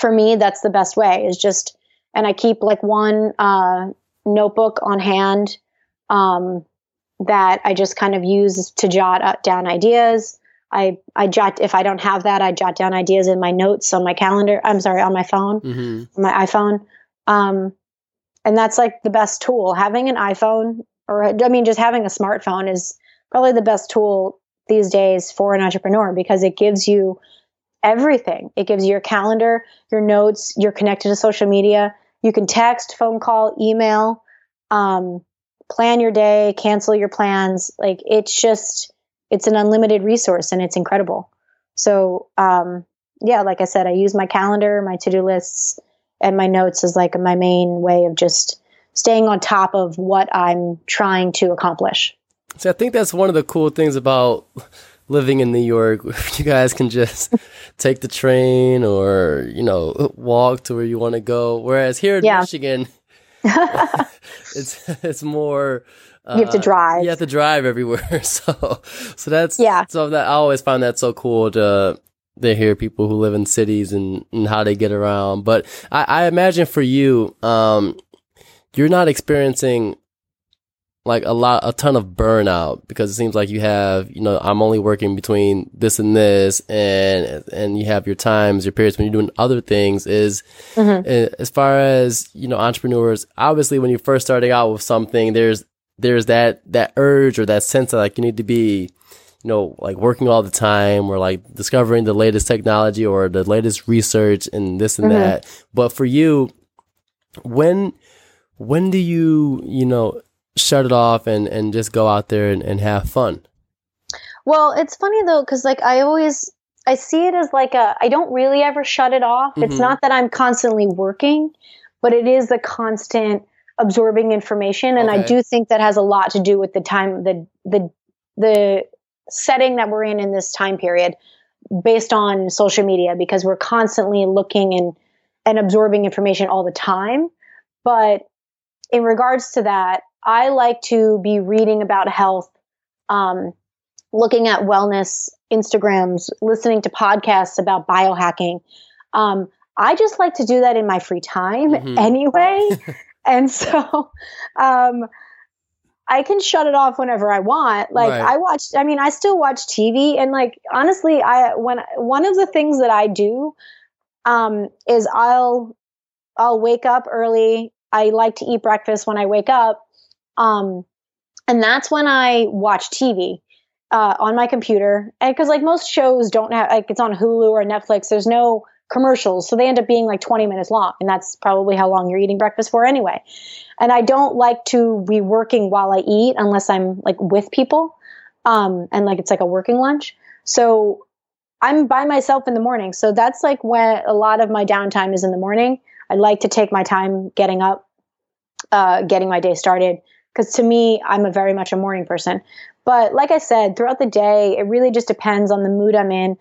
for me, that's the best way is just, and I keep like one uh, notebook on hand um, that I just kind of use to jot down ideas. I, I jot, if I don't have that, I jot down ideas in my notes on my calendar. I'm sorry, on my phone, mm-hmm. my iPhone. Um, and that's like the best tool. Having an iPhone or I mean just having a smartphone is probably the best tool these days for an entrepreneur because it gives you everything. It gives you your calendar, your notes, you're connected to social media. You can text, phone call, email, um, plan your day, cancel your plans. Like it's just, it's an unlimited resource and it's incredible. So, um, yeah, like I said, I use my calendar, my to do lists, and my notes as like my main way of just staying on top of what I'm trying to accomplish. So I think that's one of the cool things about living in New York. <laughs> You guys can just <laughs> take the train or, you know, walk to where you want to go. Whereas here in yeah. Michigan, <laughs> it's it's more you have to uh, drive. You have to drive everywhere. <laughs> So so that's yeah. So that I always find that so cool to they hear people who live in cities and, and how they get around. But I, I imagine for you, um, you're not experiencing like a lot, a ton of burnout because it seems like you have, you know, I'm only working between this and this and, and you have your times, your periods when you're doing other things is mm-hmm. Eh, as far as, you know, entrepreneurs, obviously when you're first starting out with something, there's, there's that, that urge or that sense that like you need to be, you know, like working all the time or like discovering the latest technology or the latest research and this and mm-hmm. that. But for you, when when do you, you know, shut it off and, and just go out there and, and have fun? Well, it's funny though, because like I always I see it as like a I don't really ever shut it off. Mm-hmm. It's not that I'm constantly working, but it is a constant absorbing information and okay. I do think that has a lot to do with the time the the the setting that we're in in this time period based on social media because we're constantly looking and and absorbing information all the time but in regards to that i like to be reading about health um, looking at wellness instagrams listening to podcasts about biohacking um, i just like to do that in my free time mm-hmm. <laughs> anyway <laughs> and so <laughs> um, I can shut it off whenever I want. Like right. I watch I mean I still watch TV and like honestly I when one of the things that I do um is I'll I'll wake up early. I like to eat breakfast when I wake up. Um and that's when I watch TV uh, on my computer. And because like most shows don't have like it's on Hulu or Netflix, there's no commercials. So they end up being like 20 minutes long. And that's probably how long you're eating breakfast for anyway. And I don't like to be working while I eat unless I'm like with people. Um, and like it's like a working lunch. So I'm by myself in the morning. So that's like when a lot of my downtime is in the morning. I like to take my time getting up, uh, getting my day started. Because to me, I'm a very much a morning person. But like I said, throughout the day, it really just depends on the mood I'm in,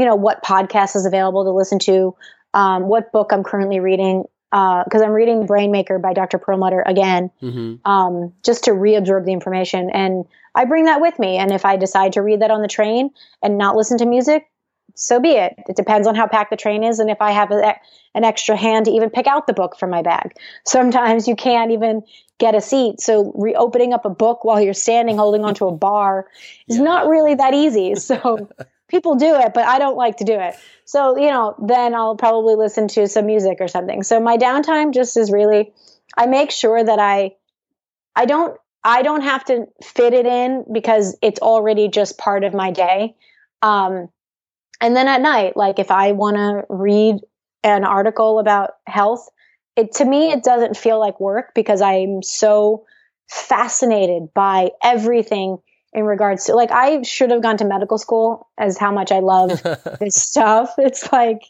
you know what podcast is available to listen to um, what book i'm currently reading because uh, I'm reading Brain Maker by Dr. Perlmutter again, mm-hmm. um, just to reabsorb the information. And I bring that with me. And if I decide to read that on the train and not listen to music, so be it. It depends on how packed the train is and if I have a, an extra hand to even pick out the book from my bag. Sometimes you can't even get a seat. So reopening up a book while you're standing holding onto a bar is yeah. not really that easy. So <laughs> people do it, but I don't like to do it. So, you know, then I'll probably listen to some music or something. So my downtime just is really I make sure that I I don't I don't have to fit it in because it's already just part of my day. Um, and then at night, like if I want to read an article about health, it to me it doesn't feel like work because I'm so fascinated by everything in regards to like I should have gone to medical school as how much I love <laughs> this stuff. <laughs> It's like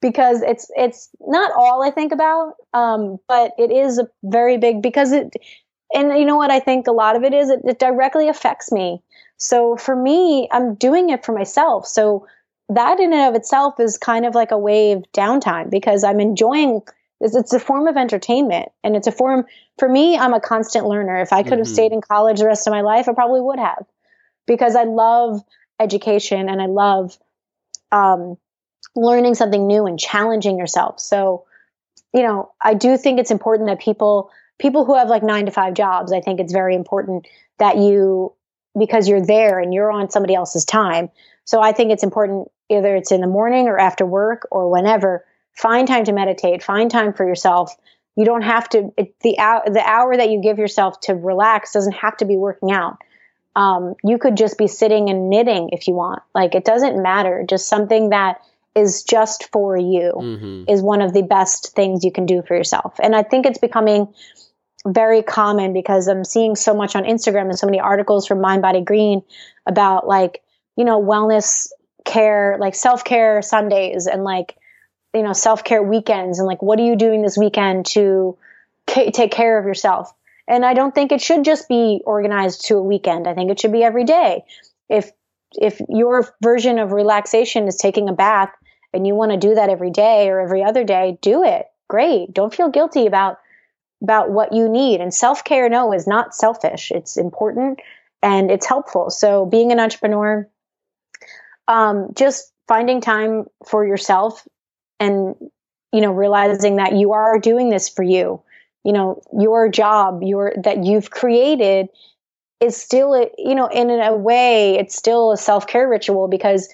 because it's it's not all I think about, um, but it is a very big because it and you know what I think a lot of it is it, it directly affects me. So for me, I'm doing it for myself. So that in and of itself is kind of like a of downtime because I'm enjoying it's, it's a form of entertainment. And it's a form for me i'm a constant learner. If i could have mm-hmm. stayed in college the rest of my life i probably would have. Because i love education and i love um, learning something new and challenging yourself. So you know i do think it's important that people people who have like nine to five jobs i think it's very important that you because you're there and you're on somebody else's time. So i think it's important either it's in the morning or after work or whenever find time to meditate. Find time for yourself. You don't have to it, the hour the hour that you give yourself to relax doesn't have to be working out. Um, you could just be sitting and knitting if you want. Like it doesn't matter. Just something that is just for you mm-hmm. is one of the best things you can do for yourself. And i think it's becoming very common because i'm seeing so much on instagram and so many articles from mind body green about like you know wellness care like self-care sundays and like you know self-care weekends and like what are you doing this weekend to take care of yourself? And i don't think it should just be organized to a weekend. I think it should be every day. If if your version of relaxation is taking a bath and you want to do that every day or every other day do it. Great. Don't feel guilty about about what you need. And self-care no is not selfish. It's important and it's helpful. So being an entrepreneur um, just finding time for yourself and you know realizing that you are doing this for you. You know your job your that you've created is still a, you know in a way it's still a self-care ritual because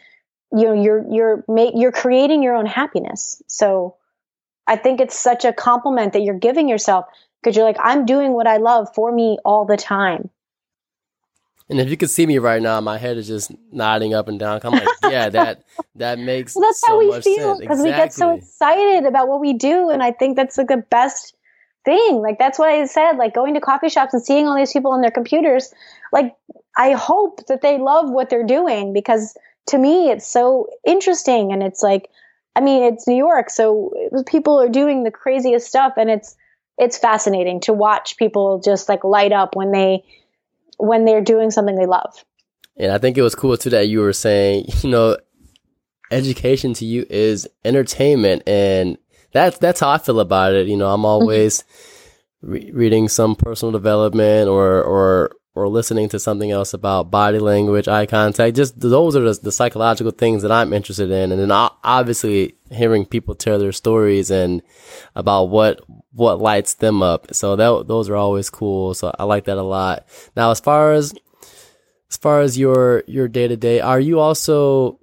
you know you're you're you're creating your own happiness. So i think it's such a compliment that you're giving yourself because you're like i'm doing what i love for me all the time and if you could see me right now, my head is just nodding up and down. I'm like, <laughs> yeah, that that makes well, that's so how we feel because exactly. we get so excited about what we do, and I think that's like the best thing. Like that's why I said, like going to coffee shops and seeing all these people on their computers. Like I hope that they love what they're doing because to me it's so interesting, and it's like, I mean, it's New York, so people are doing the craziest stuff, and it's it's fascinating to watch people just like light up when they when they're doing something they love. And I think it was cool too that you were saying, <laughs> you know, education to you is entertainment, and that's that's how I feel about it. You know, I'm mm-hmm. always re- reading some personal development or or or listening to something else about body language, eye contact. Just those are the, the psychological things that I'm interested in, and then obviously hearing people tell their stories and about what what lights them up. So that those are always cool. So I like that a lot. Now, as far as as far as your your day to day, are you also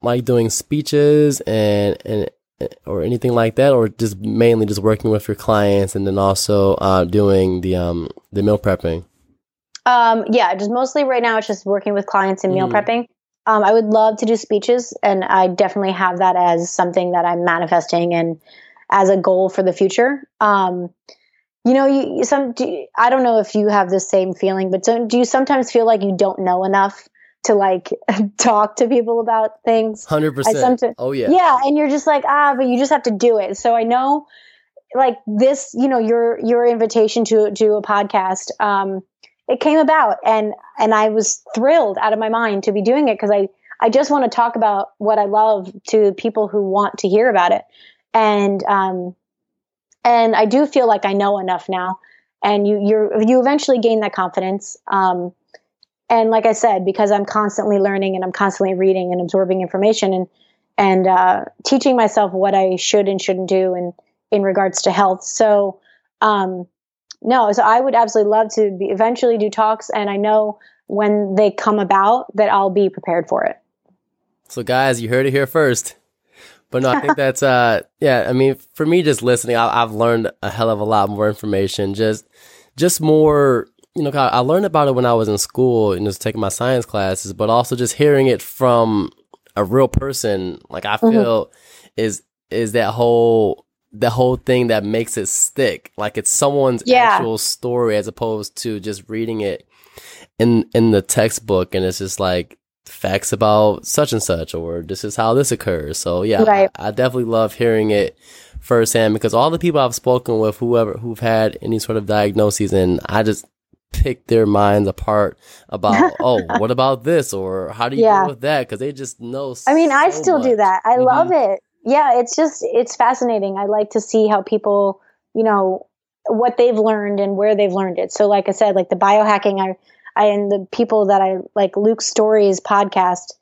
like doing speeches and and or anything like that, or just mainly just working with your clients and then also uh, doing the um the meal prepping? Um, yeah, just mostly right now it's just working with clients and meal mm. prepping. Um, I would love to do speeches, and I definitely have that as something that I'm manifesting and as a goal for the future. Um, you know, you some do, I don't know if you have the same feeling, but do, do you sometimes feel like you don't know enough to like <laughs> talk to people about things? Hundred percent. Oh yeah. Yeah, and you're just like ah, but you just have to do it. So I know, like this, you know, your your invitation to do a podcast. Um, it came about and and I was thrilled out of my mind to be doing it because I I just want to talk about what I love to people who want to hear about it. And um and I do feel like I know enough now. And you you you eventually gain that confidence. Um, and like I said, because I'm constantly learning and I'm constantly reading and absorbing information and and uh, teaching myself what I should and shouldn't do in in regards to health. So um, no, so I would absolutely love to be, eventually do talks, and I know when they come about that I'll be prepared for it. So guys, you heard it here first. But no, I think <laughs> that's uh yeah, I mean for me just listening, I, have learned a hell of a lot more information. Just just more you know, I learned about it when I was in school and just taking my science classes, but also just hearing it from a real person, like I mm-hmm. feel mm-hmm. is is that whole the whole thing that makes it stick. Like it's someone's yeah. actual story as opposed to just reading it in in the textbook and it's just like facts about such and such or this is how this occurs. So yeah, right. I, I, definitely love hearing it firsthand because all the people I've spoken with, whoever who've had any sort of diagnoses, and I just pick their minds apart about <laughs> oh what about this or how do you yeah. deal with that because they just know i mean so i still much. do that i mm-hmm. love it yeah it's just it's fascinating i like to see how people you know what they've learned and where they've learned it so like i said like the biohacking i I, and the people that I like Luke Storey's podcast,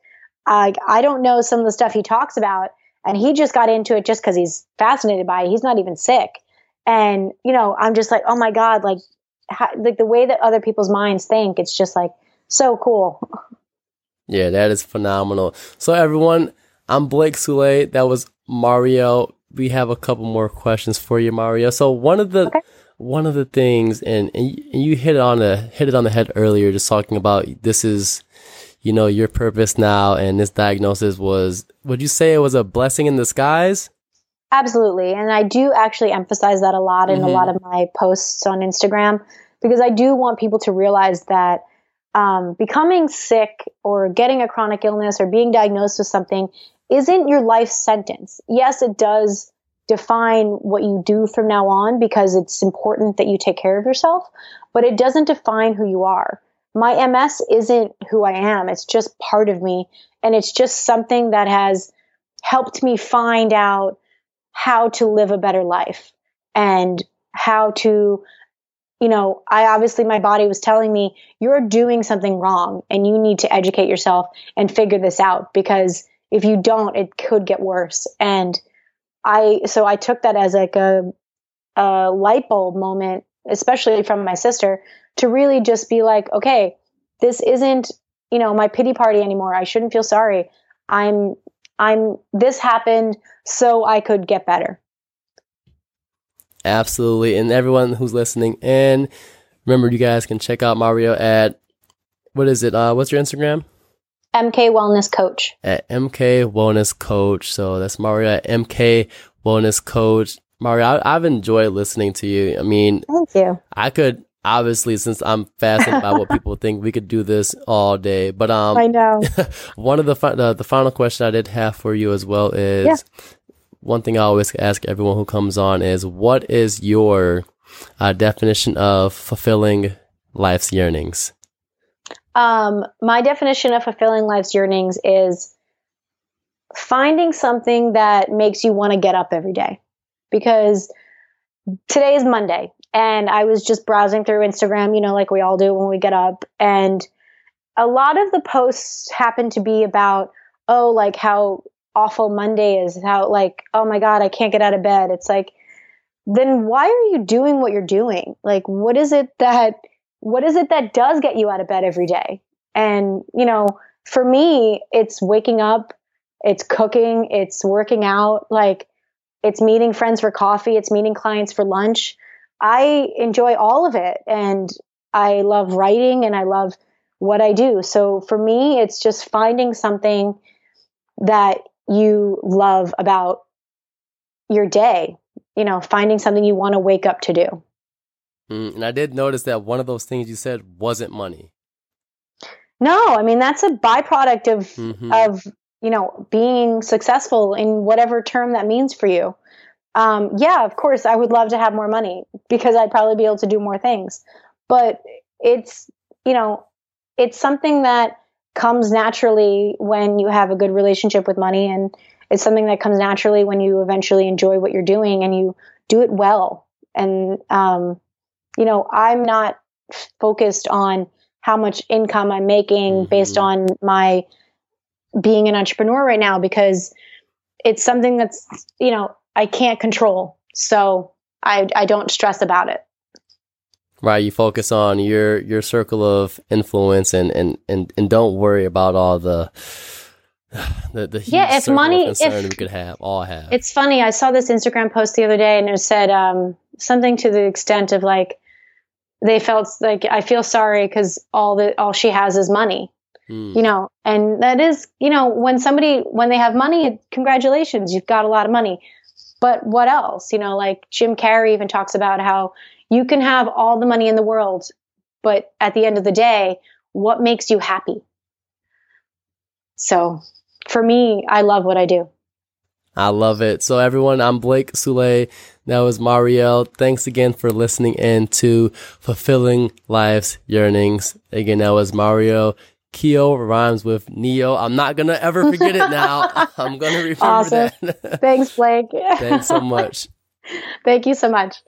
I I don't know some of the stuff he talks about, and he just got into it just because he's fascinated by it. He's not even sick, and you know, I'm just like, oh my god, like, how, like the way that other people's minds think, it's just like so cool. Yeah, that is phenomenal. So everyone, I'm Blake Soule. That was Mario. We have a couple more questions for you, Mario. So one of the okay one of the things, and, and you hit it on the hit it on the head earlier, just talking about this is, you know, your purpose now, and this diagnosis was. Would you say it was a blessing in disguise? Absolutely, and I do actually emphasize that a lot in mm-hmm. a lot of my posts on Instagram because I do want people to realize that um, becoming sick or getting a chronic illness or being diagnosed with something isn't your life sentence. Yes, it does define what you do from now on because it's important that you take care of yourself, but it doesn't define who you are. My MS isn't who I am. It's just part of me. And it's just something that has helped me find out how to live a better life and how to, you know, I obviously, my body was telling me, you're doing something wrong and you need to educate yourself and figure this out because if you don't, it could get worse. And I so I took that as like a a light bulb moment, especially from my sister, to really just be like, okay, this isn't you know my pity party anymore. I shouldn't feel sorry. I'm I'm this happened so I could get better. Absolutely, and everyone who's listening, and remember, you guys can check out Mario at what is it? Uh, what's your Instagram? MK Wellness Coach. At MK Wellness Coach. So that's Mario at MK Wellness Coach. Mario, I, have enjoyed listening to you. I mean, thank you. I could obviously, since I'm fascinated by what people think, we could do this all day. But um, I know <laughs> one of the, fi- the the final question I did have for you as well is yeah. one thing I always ask everyone who comes on is what is your uh, definition of fulfilling life's yearnings? Um, my definition of fulfilling life's yearnings is finding something that makes you want to get up every day. Because today is Monday, and I was just browsing through Instagram, you know, like we all do when we get up. And a lot of the posts happen to be about, oh, like how awful Monday is, how, like, oh my God, I can't get out of bed. It's like, then why are you doing what you're doing? Like, what is it that what is it that does get you out of bed every day? And, you know, for me, it's waking up, it's cooking, it's working out, like it's meeting friends for coffee, it's meeting clients for lunch. I enjoy all of it and I love writing and I love what I do. So for me, it's just finding something that you love about your day, you know, finding something you want to wake up to do. Mm, and I did notice that one of those things you said wasn't money. No, I mean that's a byproduct of mm-hmm. of you know being successful in whatever term that means for you. Um, yeah, of course, I would love to have more money because I'd probably be able to do more things. But it's you know it's something that comes naturally when you have a good relationship with money and it's something that comes naturally when you eventually enjoy what you're doing and you do it well. And, um, you know, I'm not focused on how much income I'm making mm-hmm. based on my being an entrepreneur right now because it's something that's, you know, I can't control. So I, I don't stress about it. Right. You focus on your, your circle of influence and, and, and, and don't worry about all the, <sighs> the, the yeah, if money, if we could have, all have. It's funny. I saw this Instagram post the other day and it said, um, something to the extent of like, they felt like I feel sorry because all that all she has is money, mm. you know, and that is, you know, when somebody when they have money, congratulations, you've got a lot of money. But what else? You know, like Jim Carrey even talks about how you can have all the money in the world, but at the end of the day, what makes you happy? So for me, I love what I do. I love it. So everyone, I'm Blake Soule. That was Marielle. Thanks again for listening in to Fulfilling Life's Yearnings. Again, that was Mario. Keo rhymes with Neo. I'm not gonna ever forget it now. <laughs> I'm gonna remember awesome. that. <laughs> Thanks, Blake. <laughs> Thanks so much. Thank you so much.